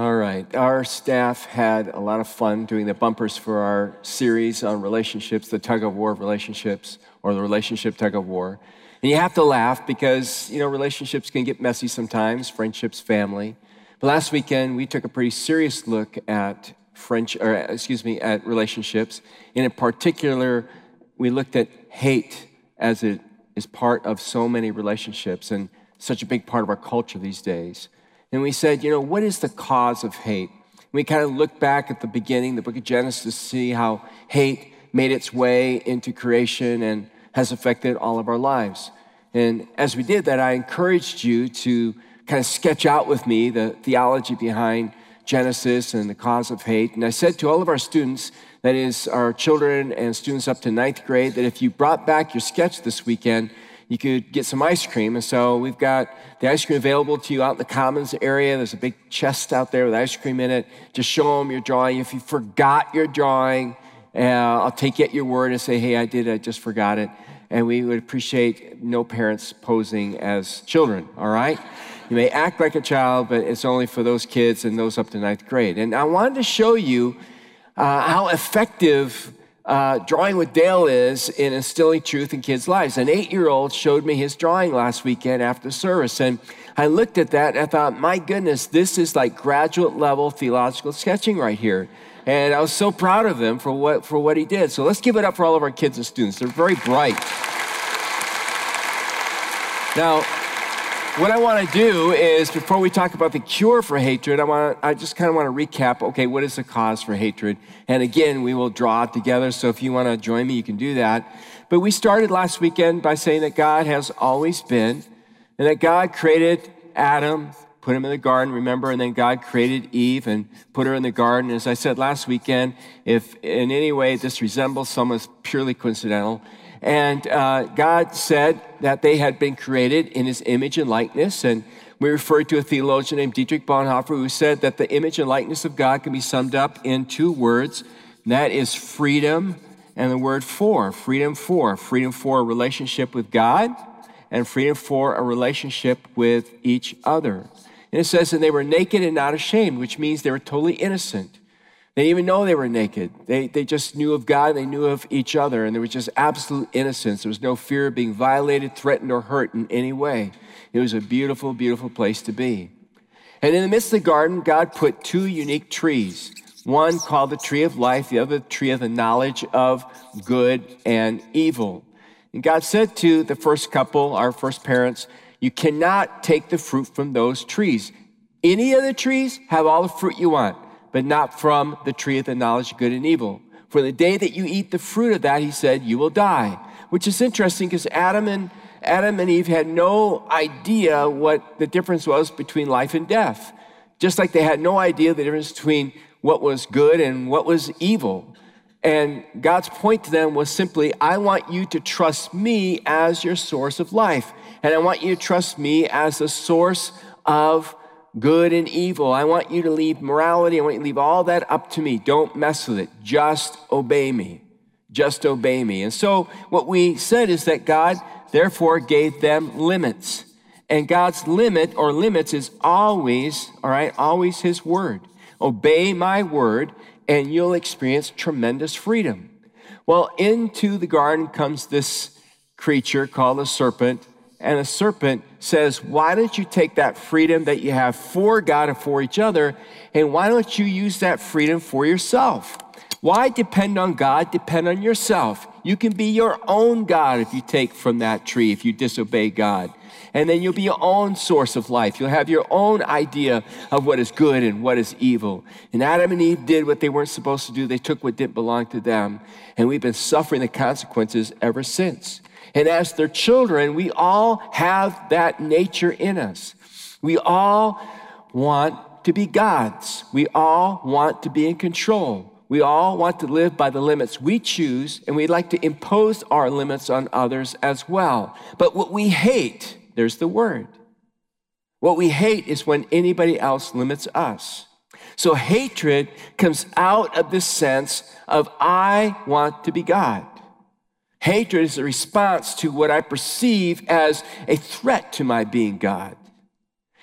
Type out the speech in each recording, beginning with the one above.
All right. Our staff had a lot of fun doing the bumpers for our series on relationships, the tug of war of relationships, or the relationship tug of war. And you have to laugh because, you know, relationships can get messy sometimes, friendships, family. But last weekend, we took a pretty serious look at French, or excuse me, at relationships. And in particular, we looked at hate as it is part of so many relationships and such a big part of our culture these days. And we said, you know, what is the cause of hate? We kind of looked back at the beginning, the book of Genesis, to see how hate made its way into creation and has affected all of our lives. And as we did that, I encouraged you to kind of sketch out with me the theology behind Genesis and the cause of hate. And I said to all of our students, that is, our children and students up to ninth grade, that if you brought back your sketch this weekend, you could get some ice cream. And so we've got the ice cream available to you out in the commons area. There's a big chest out there with ice cream in it. Just show them your drawing. If you forgot your drawing, uh, I'll take you at your word and say, hey, I did, I just forgot it. And we would appreciate no parents posing as children, all right? You may act like a child, but it's only for those kids and those up to ninth grade. And I wanted to show you uh, how effective uh, drawing with Dale is in instilling truth in kids' lives. An eight year old showed me his drawing last weekend after service, and I looked at that and I thought, my goodness, this is like graduate level theological sketching right here. And I was so proud of him for what, for what he did. So let's give it up for all of our kids and students. They're very bright. Now, what I want to do is, before we talk about the cure for hatred, I want I just kind of want to recap. Okay, what is the cause for hatred? And again, we will draw it together. So if you want to join me, you can do that. But we started last weekend by saying that God has always been, and that God created Adam, put him in the garden. Remember, and then God created Eve and put her in the garden. As I said last weekend, if in any way this resembles someone, purely coincidental. And uh, God said that they had been created in his image and likeness. And we referred to a theologian named Dietrich Bonhoeffer who said that the image and likeness of God can be summed up in two words. that is freedom and the word for. Freedom for. Freedom for a relationship with God and freedom for a relationship with each other. And it says, and they were naked and not ashamed, which means they were totally innocent. They didn't even know they were naked. They, they just knew of God, they knew of each other, and there was just absolute innocence. There was no fear of being violated, threatened, or hurt in any way. It was a beautiful, beautiful place to be. And in the midst of the garden, God put two unique trees one called the tree of life, the other, the tree of the knowledge of good and evil. And God said to the first couple, our first parents, You cannot take the fruit from those trees. Any of the trees have all the fruit you want but not from the tree of the knowledge of good and evil. For the day that you eat the fruit of that, he said, you will die. Which is interesting because Adam and Adam and Eve had no idea what the difference was between life and death. Just like they had no idea the difference between what was good and what was evil. And God's point to them was simply, I want you to trust me as your source of life. And I want you to trust me as the source of good and evil. I want you to leave morality. I want you to leave all that up to me. Don't mess with it. Just obey me. Just obey me. And so what we said is that God therefore gave them limits. And God's limit or limits is always, all right, always his word. Obey my word and you'll experience tremendous freedom. Well, into the garden comes this creature called a serpent and a serpent says, Why don't you take that freedom that you have for God and for each other, and why don't you use that freedom for yourself? Why depend on God? Depend on yourself. You can be your own God if you take from that tree, if you disobey God. And then you'll be your own source of life. You'll have your own idea of what is good and what is evil. And Adam and Eve did what they weren't supposed to do. They took what didn't belong to them. And we've been suffering the consequences ever since. And as their children, we all have that nature in us. We all want to be gods. We all want to be in control. We all want to live by the limits we choose, and we like to impose our limits on others as well. But what we hate, there's the word. What we hate is when anybody else limits us. So hatred comes out of this sense of, I want to be God. Hatred is a response to what I perceive as a threat to my being God.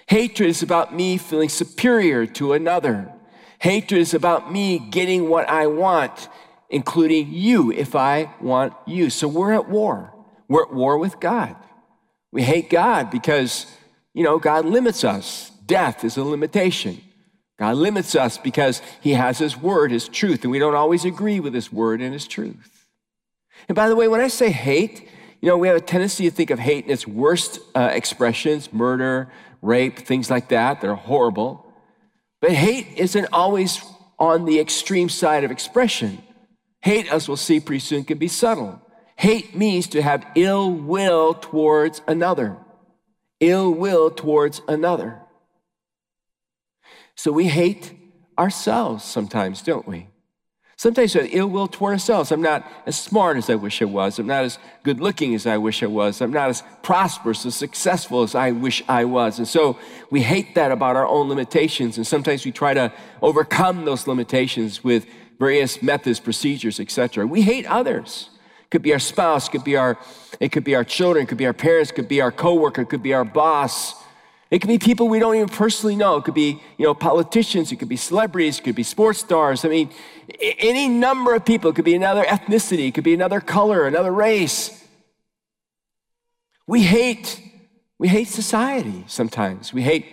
Hatred is about me feeling superior to another. Hatred is about me getting what I want, including you if I want you. So we're at war. We're at war with God. We hate God because, you know, God limits us. Death is a limitation. God limits us because He has His word, His truth, and we don't always agree with His word and His truth. And by the way, when I say hate, you know, we have a tendency to think of hate in its worst uh, expressions murder, rape, things like that. They're horrible. But hate isn't always on the extreme side of expression. Hate, as we'll see pretty soon, can be subtle. Hate means to have ill will towards another. Ill will towards another. So we hate ourselves sometimes, don't we? Sometimes we have ill will toward ourselves. I'm not as smart as I wish I was. I'm not as good looking as I wish I was. I'm not as prosperous, as successful as I wish I was. And so we hate that about our own limitations. And sometimes we try to overcome those limitations with various methods, procedures, etc. We hate others. Could be our spouse, could be our, it could be our children, it could be our parents, it could be our coworker, it could be our boss, it could be people we don't even personally know. It could be, you know, politicians. It could be celebrities. It could be sports stars. I mean, any number of people. It could be another ethnicity. It could be another color, another race. We hate, we hate society sometimes. We hate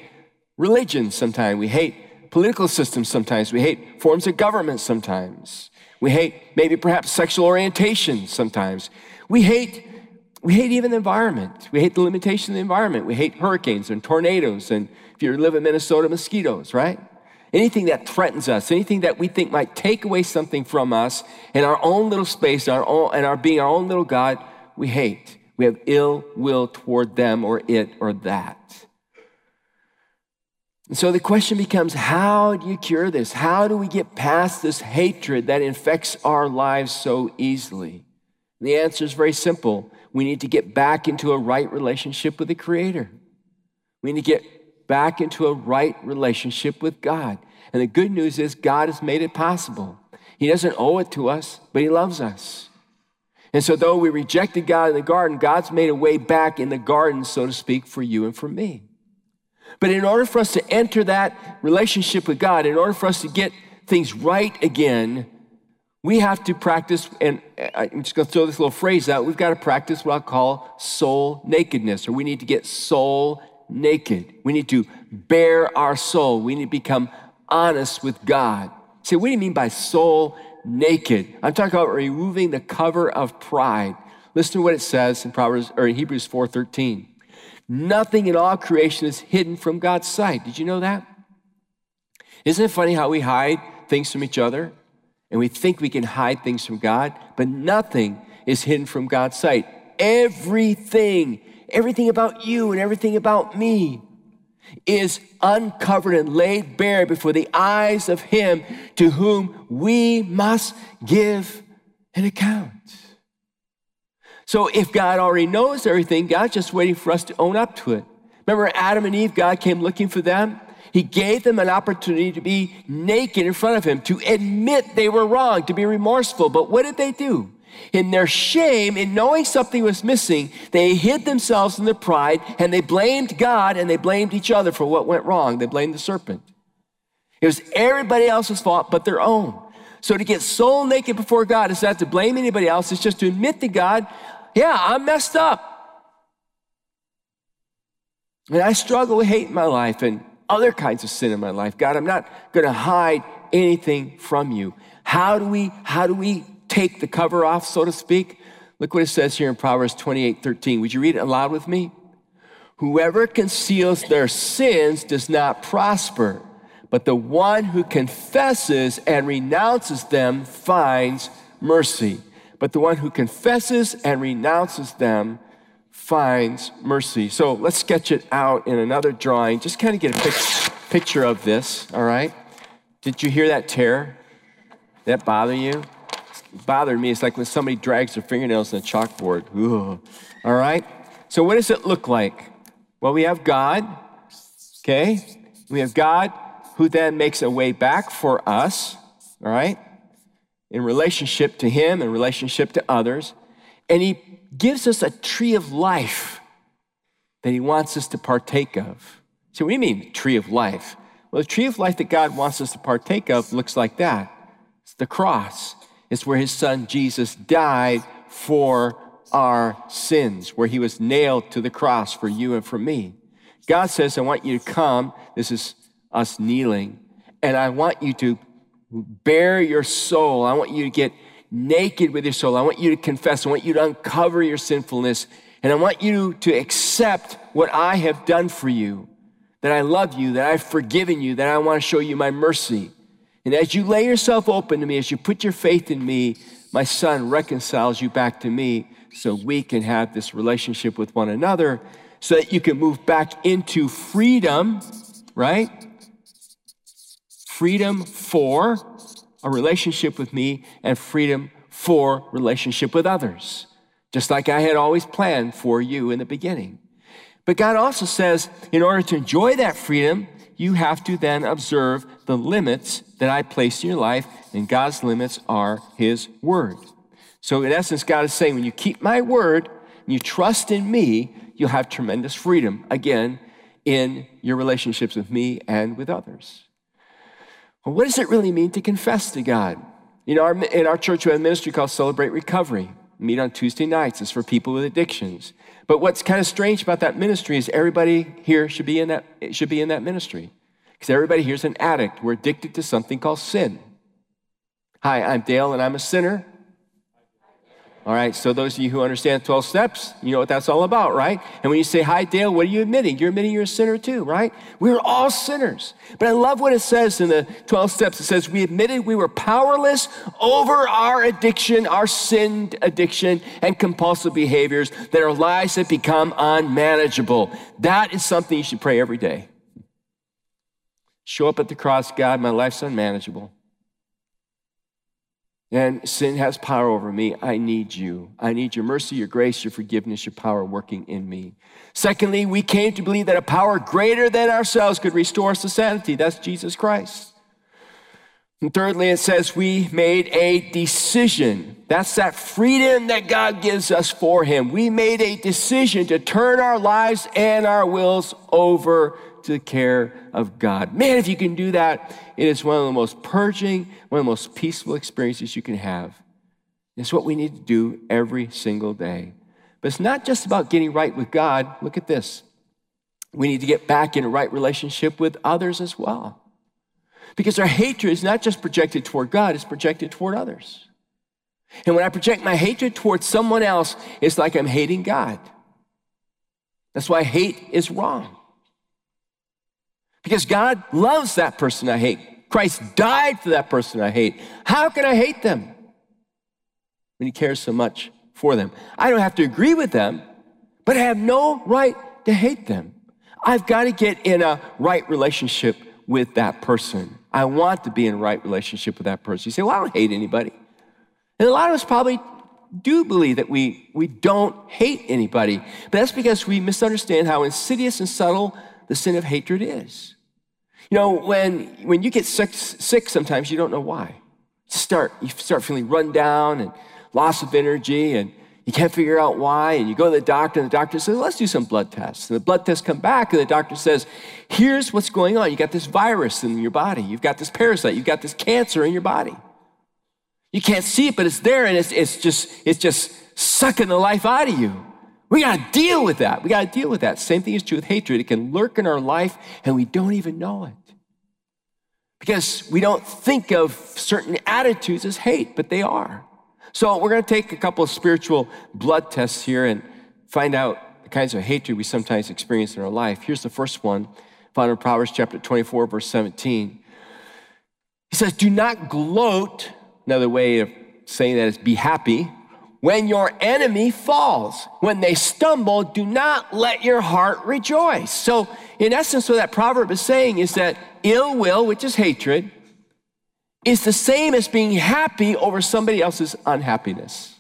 religion sometimes. We hate political systems sometimes. We hate forms of government sometimes. We hate maybe perhaps sexual orientation sometimes. We hate we hate even the environment. We hate the limitation of the environment. We hate hurricanes and tornadoes, and if you live in Minnesota, mosquitoes, right? Anything that threatens us, anything that we think might take away something from us in our own little space, our own, and our being our own little God, we hate. We have ill will toward them or it or that. And so the question becomes how do you cure this? How do we get past this hatred that infects our lives so easily? The answer is very simple we need to get back into a right relationship with the Creator. We need to get back into a right relationship with God. And the good news is, God has made it possible. He doesn't owe it to us, but He loves us. And so, though we rejected God in the garden, God's made a way back in the garden, so to speak, for you and for me. But in order for us to enter that relationship with God, in order for us to get things right again, we have to practice, and uh, I'm just going to throw this little phrase out. We've got to practice what I call soul nakedness, or we need to get soul naked. We need to bare our soul. We need to become honest with God. Say, what do you mean by soul naked? I'm talking about removing the cover of pride. Listen to what it says in Proverbs or in Hebrews 4:13. Nothing in all creation is hidden from God's sight. Did you know that? Isn't it funny how we hide things from each other? and we think we can hide things from God, but nothing is hidden from God's sight. Everything, everything about you and everything about me is uncovered and laid bare before the eyes of Him to whom we must give an account. So if God already knows everything, God's just waiting for us to own up to it. Remember Adam and Eve, God came looking for them? He gave them an opportunity to be naked in front of him, to admit they were wrong, to be remorseful. But what did they do? In their shame, in knowing something was missing, they hid themselves in their pride and they blamed God and they blamed each other for what went wrong. They blamed the serpent. It was everybody else's fault but their own. So to get soul naked before God is not to blame anybody else, it's just to admit to God, yeah, I'm messed up. And I struggle with hate in my life. And other kinds of sin in my life. God, I'm not going to hide anything from you. How do we how do we take the cover off, so to speak? Look what it says here in Proverbs 28, 13. Would you read it aloud with me? Whoever conceals their sins does not prosper, but the one who confesses and renounces them finds mercy. But the one who confesses and renounces them finds mercy. So let's sketch it out in another drawing. Just kind of get a pic- picture of this, all right? Did you hear that tear? Did that bother you? It bothered me. It's like when somebody drags their fingernails on a chalkboard. Ooh. All right? So what does it look like? Well, we have God, okay? We have God who then makes a way back for us, all right? In relationship to Him, in relationship to others. And He gives us a tree of life that he wants us to partake of. So, what do you mean, tree of life? Well, the tree of life that God wants us to partake of looks like that it's the cross, it's where his son Jesus died for our sins, where he was nailed to the cross for you and for me. God says, I want you to come. This is us kneeling. And I want you to bare your soul. I want you to get naked with your soul. I want you to confess. I want you to uncover your sinfulness. And I want you to accept what I have done for you that I love you, that I've forgiven you, that I want to show you my mercy. And as you lay yourself open to me, as you put your faith in me, my son reconciles you back to me so we can have this relationship with one another so that you can move back into freedom, right? Freedom for a relationship with me and freedom for relationship with others, just like I had always planned for you in the beginning. But God also says, in order to enjoy that freedom, you have to then observe the limits that I place in your life, and God's limits are His Word. So, in essence, God is saying, when you keep my Word and you trust in me, you'll have tremendous freedom, again, in your relationships with me and with others. Well, what does it really mean to confess to God? You know, our, in our church, we have a ministry called Celebrate Recovery. We meet on Tuesday nights. It's for people with addictions. But what's kind of strange about that ministry is everybody here should be in that, should be in that ministry. Because everybody here is an addict. We're addicted to something called sin. Hi, I'm Dale, and I'm a sinner. All right, so those of you who understand 12 steps, you know what that's all about, right? And when you say, Hi, Dale, what are you admitting? You're admitting you're a sinner too, right? We're all sinners. But I love what it says in the 12 steps. It says, We admitted we were powerless over our addiction, our sinned addiction, and compulsive behaviors, that our lives have become unmanageable. That is something you should pray every day. Show up at the cross, God, my life's unmanageable and sin has power over me. I need you. I need your mercy, your grace, your forgiveness, your power working in me. Secondly, we came to believe that a power greater than ourselves could restore us to sanity. That's Jesus Christ. And thirdly, it says we made a decision. That's that freedom that God gives us for Him. We made a decision to turn our lives and our wills over to the care of God. Man, if you can do that, it is one of the most purging, one of the most peaceful experiences you can have. It's what we need to do every single day. But it's not just about getting right with God. Look at this. We need to get back in a right relationship with others as well. Because our hatred is not just projected toward God, it's projected toward others. And when I project my hatred towards someone else, it's like I'm hating God. That's why hate is wrong because God loves that person I hate. Christ died for that person I hate. How can I hate them when He cares so much for them? I don't have to agree with them, but I have no right to hate them. I've got to get in a right relationship with that person. I want to be in right relationship with that person. You say, well, I don't hate anybody. And a lot of us probably do believe that we, we don't hate anybody, but that's because we misunderstand how insidious and subtle the sin of hatred is. You know, when, when you get sick, sick, sometimes you don't know why. Start, you start feeling run down and loss of energy, and you can't figure out why. And you go to the doctor, and the doctor says, Let's do some blood tests. And the blood tests come back, and the doctor says, Here's what's going on. You got this virus in your body, you've got this parasite, you've got this cancer in your body. You can't see it, but it's there, and it's, it's, just, it's just sucking the life out of you. We got to deal with that. We got to deal with that. Same thing is true with hatred. It can lurk in our life and we don't even know it. Because we don't think of certain attitudes as hate, but they are. So we're going to take a couple of spiritual blood tests here and find out the kinds of hatred we sometimes experience in our life. Here's the first one, found in Proverbs chapter 24, verse 17. He says, Do not gloat. Another way of saying that is be happy when your enemy falls, when they stumble, do not let your heart rejoice. So, in essence, what that proverb is saying is that ill will, which is hatred, is the same as being happy over somebody else's unhappiness.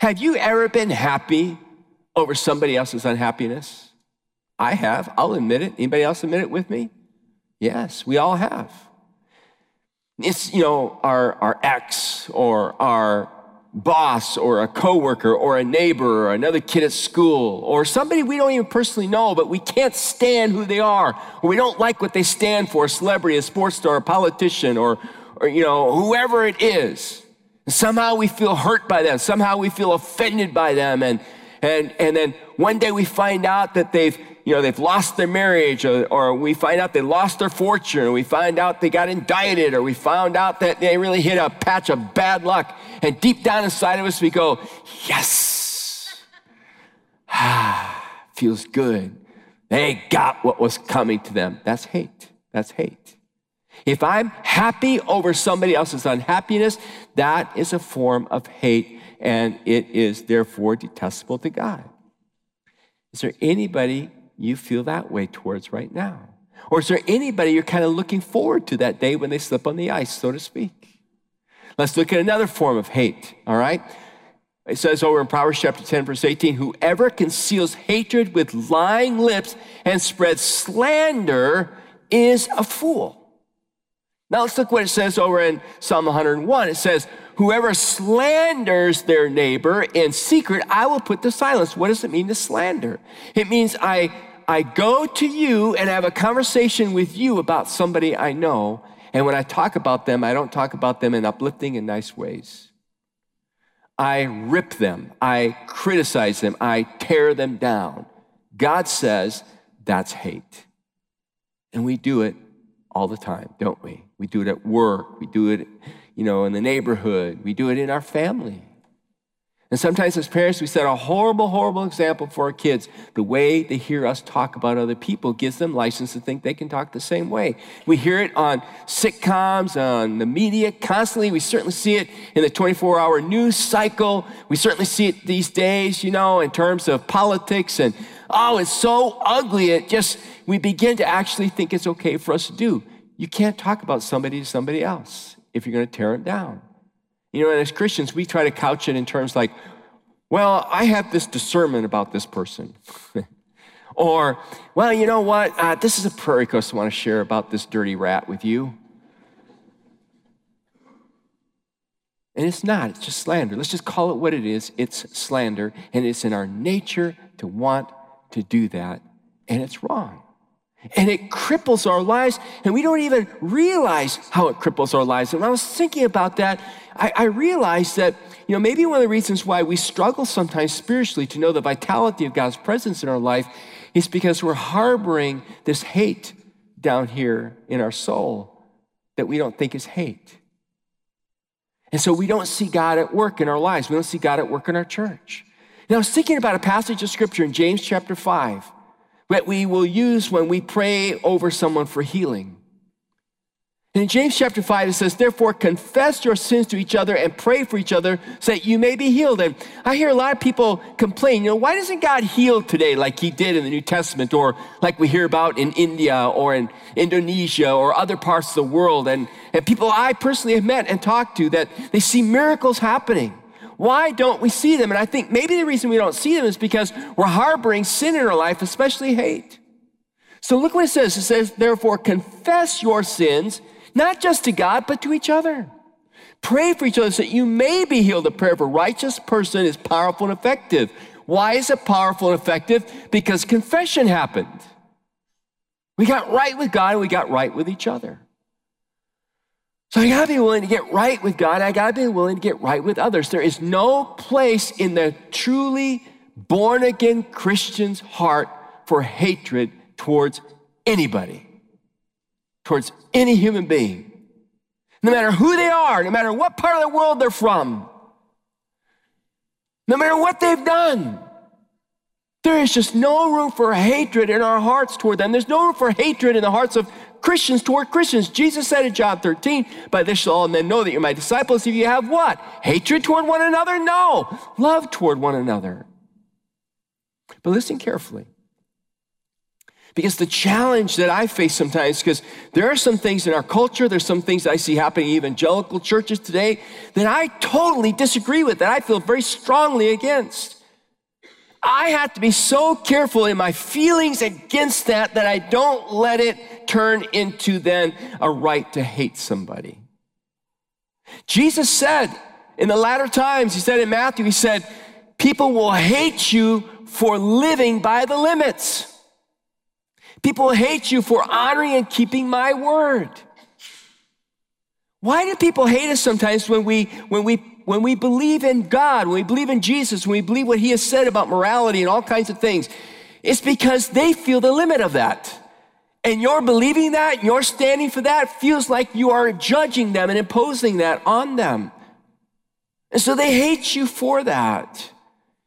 Have you ever been happy over somebody else's unhappiness? I have. I'll admit it. Anybody else admit it with me? Yes, we all have. It's, you know, our, our ex or our boss or a coworker or a neighbor or another kid at school or somebody we don't even personally know, but we can't stand who they are or we don't like what they stand for, a celebrity, a sports star, a politician, or, or you know, whoever it is. And somehow we feel hurt by them. Somehow we feel offended by them. And, and, and then one day we find out that they've you know, they've lost their marriage, or, or, we find out they lost their fortune, or we find out they got indicted, or we found out that they really hit a patch of bad luck. And deep down inside of us, we go, yes. Ah, feels good. They got what was coming to them. That's hate. That's hate. If I'm happy over somebody else's unhappiness, that is a form of hate, and it is therefore detestable to God. Is there anybody you feel that way towards right now? Or is there anybody you're kind of looking forward to that day when they slip on the ice, so to speak? Let's look at another form of hate, all right? It says over in Proverbs chapter 10, verse 18 whoever conceals hatred with lying lips and spreads slander is a fool. Now let's look what it says over in Psalm 101. It says, Whoever slanders their neighbor in secret, I will put to silence. What does it mean to slander? It means I I go to you and have a conversation with you about somebody I know. And when I talk about them, I don't talk about them in uplifting and nice ways. I rip them, I criticize them, I tear them down. God says that's hate. And we do it all the time, don't we? We do it at work, we do it, you know, in the neighborhood, we do it in our family. And sometimes as parents, we set a horrible, horrible example for our kids. The way they hear us talk about other people gives them license to think they can talk the same way. We hear it on sitcoms, on the media constantly. We certainly see it in the 24 hour news cycle. We certainly see it these days, you know, in terms of politics. And oh, it's so ugly. It just, we begin to actually think it's okay for us to do. You can't talk about somebody to somebody else if you're going to tear it down. You know, and as Christians, we try to couch it in terms like, well, I have this discernment about this person. or, well, you know what? Uh, this is a prayer request I want to share about this dirty rat with you. And it's not, it's just slander. Let's just call it what it is. It's slander, and it's in our nature to want to do that, and it's wrong. And it cripples our lives, and we don't even realize how it cripples our lives. And when I was thinking about that, I, I, realized that, you know, maybe one of the reasons why we struggle sometimes spiritually to know the vitality of God's presence in our life is because we're harboring this hate down here in our soul that we don't think is hate. And so we don't see God at work in our lives. We don't see God at work in our church. Now, I was thinking about a passage of scripture in James chapter 5 that we will use when we pray over someone for healing. In James chapter 5, it says, Therefore, confess your sins to each other and pray for each other so that you may be healed. And I hear a lot of people complain, you know, why doesn't God heal today like he did in the New Testament or like we hear about in India or in Indonesia or other parts of the world? And, and people I personally have met and talked to that they see miracles happening. Why don't we see them? And I think maybe the reason we don't see them is because we're harboring sin in our life, especially hate. So look what it says. It says, therefore, confess your sins, not just to God, but to each other. Pray for each other so that you may be healed. The prayer of a righteous person is powerful and effective. Why is it powerful and effective? Because confession happened. We got right with God and we got right with each other. So I gotta be willing to get right with God. I gotta be willing to get right with others. There is no place in the truly born again Christian's heart for hatred towards anybody, towards any human being. No matter who they are, no matter what part of the world they're from, no matter what they've done. There is just no room for hatred in our hearts toward them. There's no room for hatred in the hearts of Christians toward Christians. Jesus said in John 13, By this shall all men know that you're my disciples if you have what? Hatred toward one another? No. Love toward one another. But listen carefully. Because the challenge that I face sometimes, because there are some things in our culture, there's some things I see happening in evangelical churches today that I totally disagree with, that I feel very strongly against. I have to be so careful in my feelings against that that I don't let it turn into then a right to hate somebody. Jesus said In the latter times, he said in Matthew, he said, people will hate you for living by the limits. People hate you for honoring and keeping my word. Why do people hate us sometimes when we, when we, when we believe in God, when we believe in Jesus, when we believe what he has said about morality and all kinds of things? It's because they feel the limit of that. And you're believing that, you're standing for that, feels like you are judging them and imposing that on them. And so they hate you for that.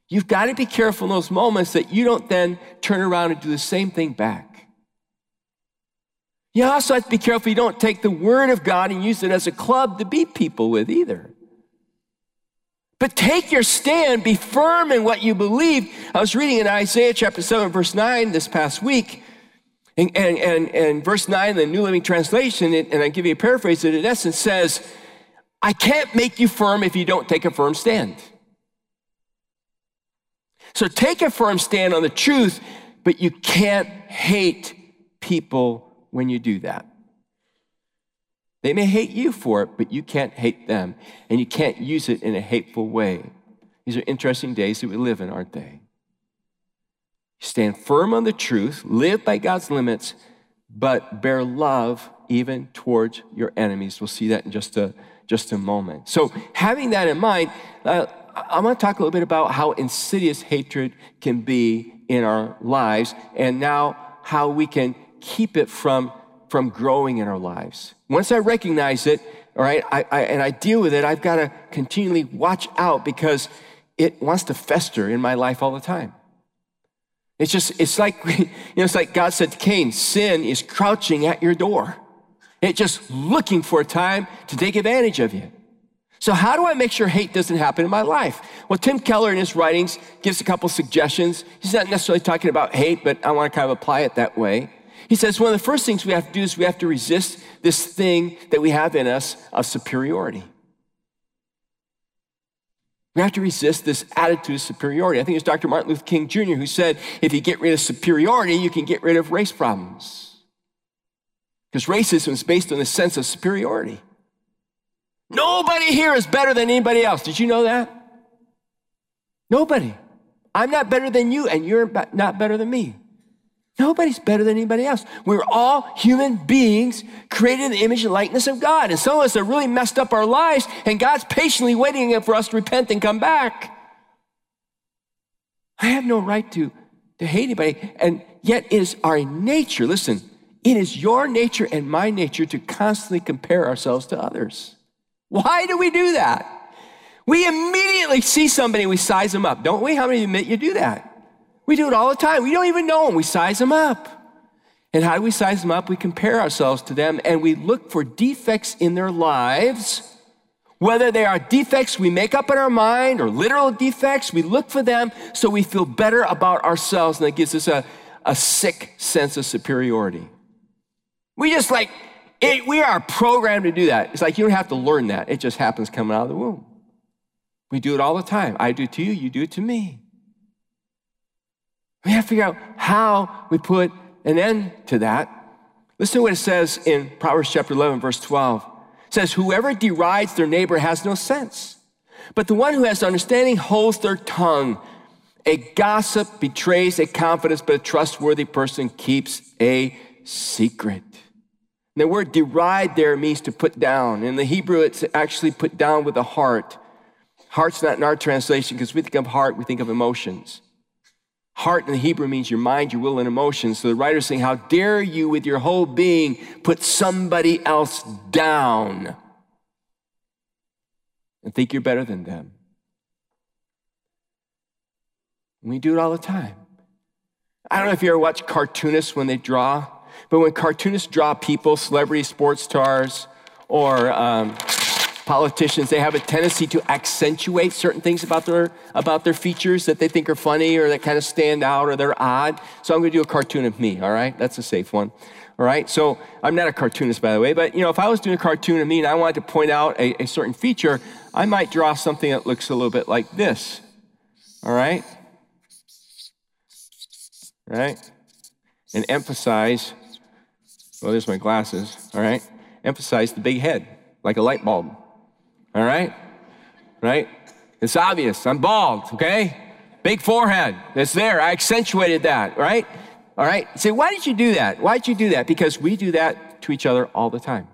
You've got to be careful in those moments that you don't then turn around and do the same thing back. You also have to be careful you don't take the word of God and use it as a club to beat people with either. But take your stand, be firm in what you believe. I was reading in Isaiah chapter 7, verse 9 this past week, and, and, and, and verse 9, in the New Living Translation, and I give you a paraphrase, it in essence says, I can't make you firm if you don't take a firm stand. So take a firm stand on the truth, but you can't hate people when you do that. They may hate you for it, but you can't hate them, and you can't use it in a hateful way. These are interesting days that we live in, aren't they? Stand firm on the truth, live by God's limits, but bear love even towards your enemies. We'll see that in just a, just a moment. So, having that in mind, uh, I'm going to talk a little bit about how insidious hatred can be in our lives, and now how we can keep it from, from growing in our lives. Once I recognize it, all right, I, I, and I deal with it, I've got to continually watch out because it wants to fester in my life all the time. It's just, it's like, you know, it's like God said to Cain, sin is crouching at your door. It's just looking for a time to take advantage of you. So, how do I make sure hate doesn't happen in my life? Well, Tim Keller in his writings gives a couple suggestions. He's not necessarily talking about hate, but I want to kind of apply it that way. He says one of the first things we have to do is we have to resist this thing that we have in us of superiority. We have to resist this attitude of superiority. I think it's Dr. Martin Luther King Jr. who said, if you get rid of superiority, you can get rid of race problems. Because racism is based on a sense of superiority. Nobody here is better than anybody else. Did you know that? Nobody. I'm not better than you, and you're not better than me. Nobody's better than anybody else. We're all human beings created in the image and likeness of God. And some of us have really messed up our lives, and God's patiently waiting for us to repent and come back. I have no right to, to hate anybody. And yet, it is our nature, listen, it is your nature and my nature to constantly compare ourselves to others. Why do we do that? We immediately see somebody, we size them up, don't we? How many admit you do that? We do it all the time. We don't even know them. We size them up. And how do we size them up? We compare ourselves to them and we look for defects in their lives. Whether they are defects we make up in our mind or literal defects, we look for them so we feel better about ourselves and that gives us a, a sick sense of superiority. We just like, it, we are programmed to do that. It's like you don't have to learn that, it just happens coming out of the womb. We do it all the time. I do it to you, you do it to me. We have to figure out how we put an end to that. Listen to what it says in Proverbs chapter 11, verse 12. It says, Whoever derides their neighbor has no sense, but the one who has understanding holds their tongue. A gossip betrays a confidence, but a trustworthy person keeps a secret. And the word deride there means to put down. In the Hebrew, it's actually put down with the heart. Heart's not in our translation because we think of heart, we think of emotions. Heart in the Hebrew means your mind, your will, and emotions. So the writer's saying, How dare you, with your whole being, put somebody else down and think you're better than them? we do it all the time. I don't know if you ever watch cartoonists when they draw, but when cartoonists draw people, celebrity sports stars, or um, politicians, they have a tendency to accentuate certain things about their, about their features that they think are funny or that kind of stand out or they're odd. So I'm going to do a cartoon of me, all right? That's a safe one. All right, so I'm not a cartoonist, by the way, but you know, if I was doing a cartoon of me and I wanted to point out a, a certain feature, I might draw something that looks a little bit like this. All right, all right, and emphasize. Well, there's my glasses. All right, emphasize the big head, like a light bulb. All right? right? It's obvious. I'm bald, okay? Big forehead. It's there. I accentuated that, right? All right. Say, why did you do that? Why did you do that? Because we do that to each other all the time.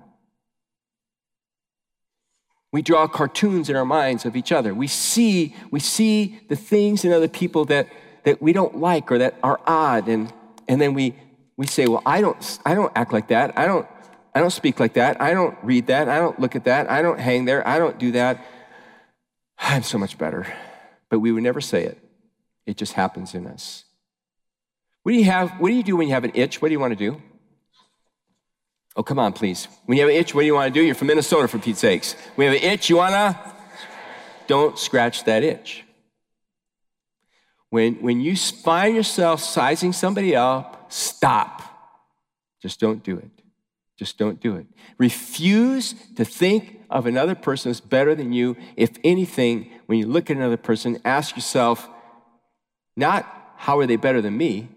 We draw cartoons in our minds of each other. We see, we see the things in other people that, that we don't like or that are odd, and, and then we, we say, Well, I don't, I don't act like that. I don't, I don't speak like that. I don't read that. I don't look at that. I don't hang there. I don't do that. I'm so much better. But we would never say it. It just happens in us. What do you have? What do you do when you have an itch? What do you want to do? Oh, come on, please. When you have an itch, what do you want to do? You're from Minnesota, for Pete's sakes. When you have an itch, you want to? Don't scratch that itch. When, when you find yourself sizing somebody up, stop. Just don't do it. Just don't do it. Refuse to think of another person as better than you. If anything, when you look at another person, ask yourself, not how are they better than me?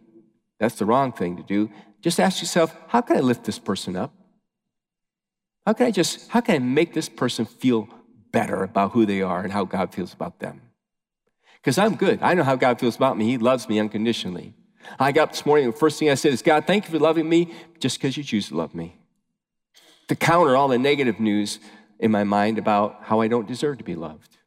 That's the wrong thing to do. Just ask yourself, how can I lift this person up? How can I just, how can I make this person feel better about who they are and how God feels about them? Because I'm good. I know how God feels about me. He loves me unconditionally. I got up this morning, the first thing I said is, God, thank you for loving me just because you choose to love me to counter all the negative news in my mind about how I don't deserve to be loved.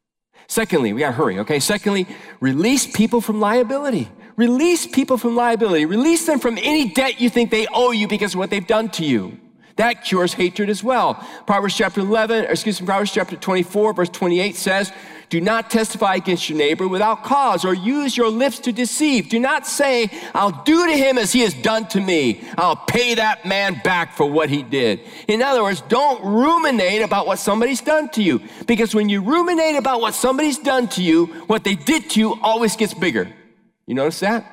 Secondly, we gotta hurry, okay? Secondly, release people from liability. Release people from liability. Release them from any debt you think they owe you because of what they've done to you. That cures hatred as well. Proverbs chapter 11, or excuse me, Proverbs chapter 24, verse 28 says, do not testify against your neighbor without cause or use your lips to deceive. Do not say, I'll do to him as he has done to me. I'll pay that man back for what he did. In other words, don't ruminate about what somebody's done to you. Because when you ruminate about what somebody's done to you, what they did to you always gets bigger. You notice that?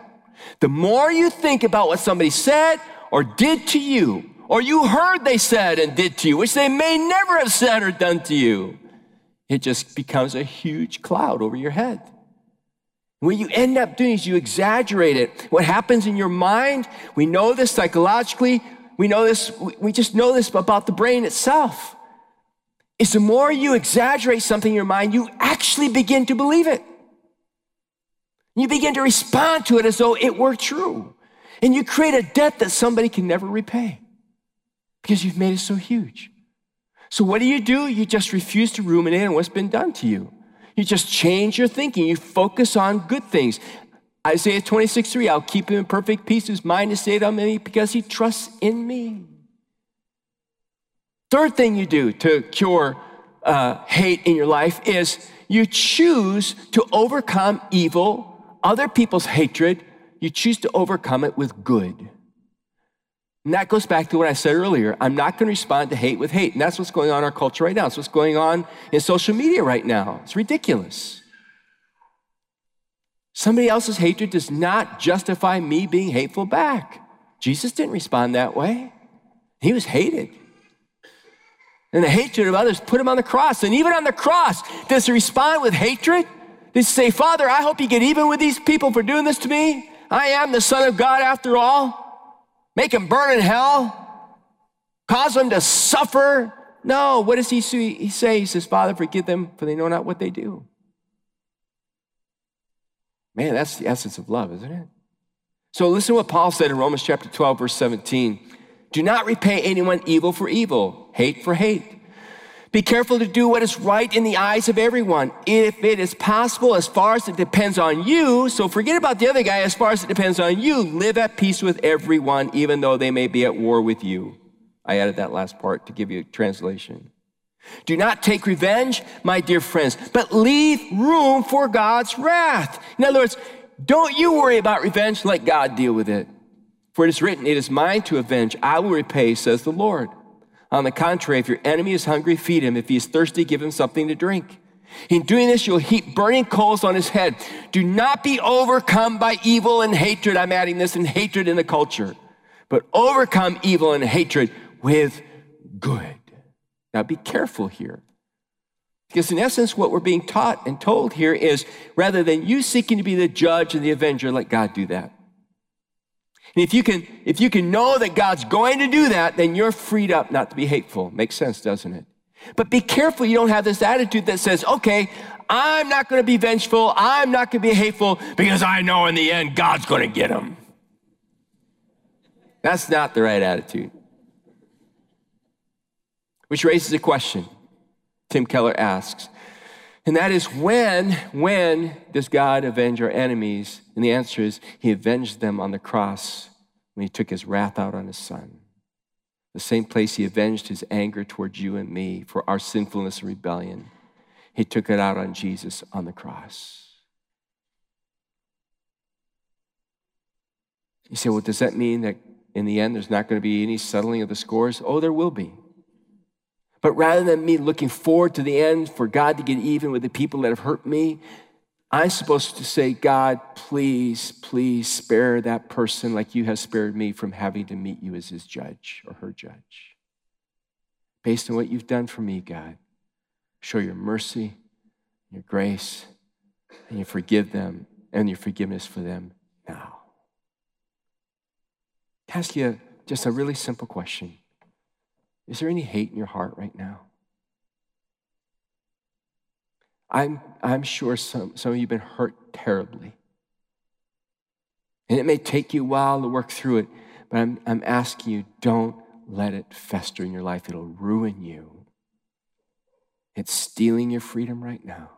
The more you think about what somebody said or did to you, or you heard they said and did to you, which they may never have said or done to you, it just becomes a huge cloud over your head. What you end up doing is you exaggerate it. What happens in your mind, we know this psychologically, we know this, we just know this about the brain itself. Is the more you exaggerate something in your mind, you actually begin to believe it. You begin to respond to it as though it were true. And you create a debt that somebody can never repay because you've made it so huge. So, what do you do? You just refuse to ruminate on what's been done to you. You just change your thinking. You focus on good things. Isaiah 26, 3, I'll keep him in perfect peace whose mind is stayed on me because he trusts in me. Third thing you do to cure uh, hate in your life is you choose to overcome evil, other people's hatred. You choose to overcome it with good. And that goes back to what I said earlier. I'm not going to respond to hate with hate. And that's what's going on in our culture right now. It's what's going on in social media right now. It's ridiculous. Somebody else's hatred does not justify me being hateful back. Jesus didn't respond that way. He was hated. And the hatred of others put him on the cross. And even on the cross, does he respond with hatred? Does he say, Father, I hope you get even with these people for doing this to me? I am the Son of God after all make him burn in hell, cause him to suffer. No, what does he say? He says, Father, forgive them, for they know not what they do. Man, that's the essence of love, isn't it? So listen to what Paul said in Romans chapter 12, verse 17. Do not repay anyone evil for evil, hate for hate. Be careful to do what is right in the eyes of everyone. If it is possible, as far as it depends on you, so forget about the other guy, as far as it depends on you, live at peace with everyone, even though they may be at war with you. I added that last part to give you a translation. Do not take revenge, my dear friends, but leave room for God's wrath. In other words, don't you worry about revenge, let God deal with it. For it is written, It is mine to avenge, I will repay, says the Lord. On the contrary, if your enemy is hungry, feed him. If he is thirsty, give him something to drink. In doing this, you'll heap burning coals on his head. Do not be overcome by evil and hatred. I'm adding this and hatred in the culture, but overcome evil and hatred with good. Now be careful here. Because in essence, what we're being taught and told here is rather than you seeking to be the judge and the avenger, let God do that. And if you can, if you can know that God's going to do that, then you're freed up not to be hateful. Makes sense, doesn't it? But be careful you don't have this attitude that says, okay, I'm not going to be vengeful. I'm not going to be hateful because I know in the end God's going to get them. That's not the right attitude. Which raises a question Tim Keller asks. And that is when, when does God avenge our enemies? And the answer is he avenged them on the cross when he took his wrath out on his son. The same place he avenged his anger towards you and me for our sinfulness and rebellion. He took it out on Jesus on the cross. You say, well, does that mean that in the end there's not going to be any settling of the scores? Oh, there will be. But rather than me looking forward to the end for God to get even with the people that have hurt me, I'm supposed to say, God, please, please spare that person like you have spared me from having to meet you as his judge or her judge. Based on what you've done for me, God, show your mercy, your grace, and you forgive them and your forgiveness for them now. ask you just a really simple question Is there any hate in your heart right now? I'm, I'm sure some, some of you have been hurt terribly. And it may take you a while to work through it, but I'm, I'm asking you don't let it fester in your life. It'll ruin you. It's stealing your freedom right now.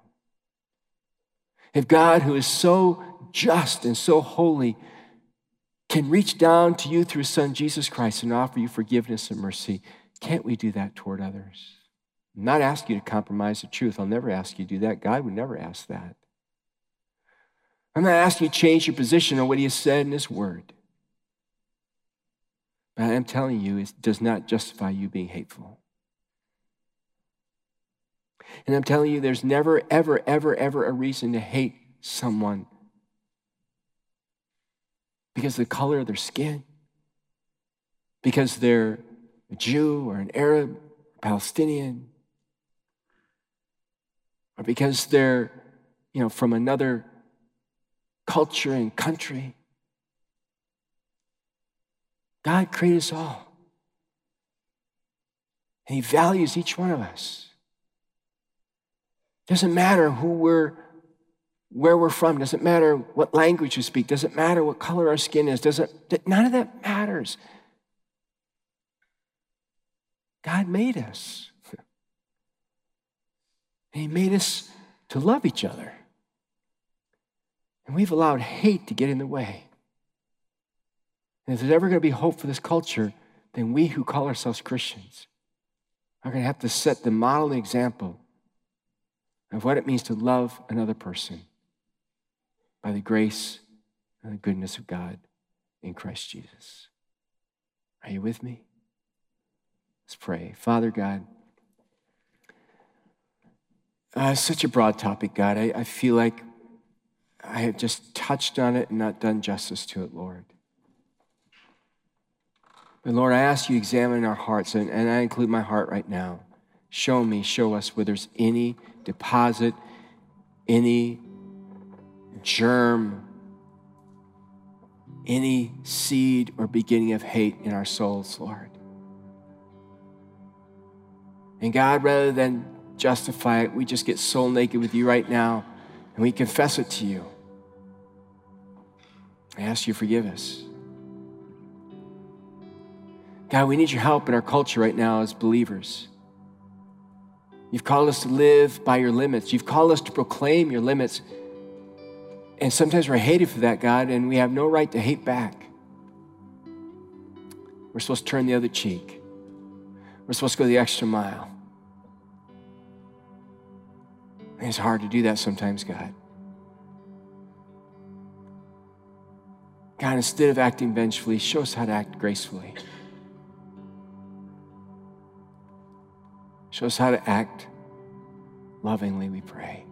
If God, who is so just and so holy, can reach down to you through His Son, Jesus Christ, and offer you forgiveness and mercy, can't we do that toward others? I'm not asking you to compromise the truth. I'll never ask you to do that. God would never ask that. I'm not asking you to change your position on what He has said in His Word. But I am telling you, it does not justify you being hateful. And I'm telling you, there's never, ever, ever, ever a reason to hate someone because of the color of their skin, because they're a Jew or an Arab, Palestinian, or because they're, you know, from another culture and country. God created us all. And He values each one of us. Doesn't matter who we're, where we're from, doesn't matter what language we speak, doesn't matter what color our skin is, doesn't, none of that matters. God made us. He made us to love each other. And we've allowed hate to get in the way. And if there's ever going to be hope for this culture, then we who call ourselves Christians are going to have to set the model and example of what it means to love another person by the grace and the goodness of God in Christ Jesus. Are you with me? Let's pray. Father God, uh, such a broad topic, God. I, I feel like I have just touched on it and not done justice to it, Lord. But Lord, I ask you examine our hearts, and, and I include my heart right now. Show me, show us where there's any deposit, any germ, any seed or beginning of hate in our souls, Lord. And God, rather than justify it. We just get soul naked with you right now and we confess it to you. I ask you forgive us. God, we need your help in our culture right now as believers. You've called us to live by your limits. You've called us to proclaim your limits. And sometimes we're hated for that, God, and we have no right to hate back. We're supposed to turn the other cheek. We're supposed to go the extra mile. It's hard to do that sometimes, God. God, instead of acting vengefully, show us how to act gracefully. Show us how to act lovingly, we pray.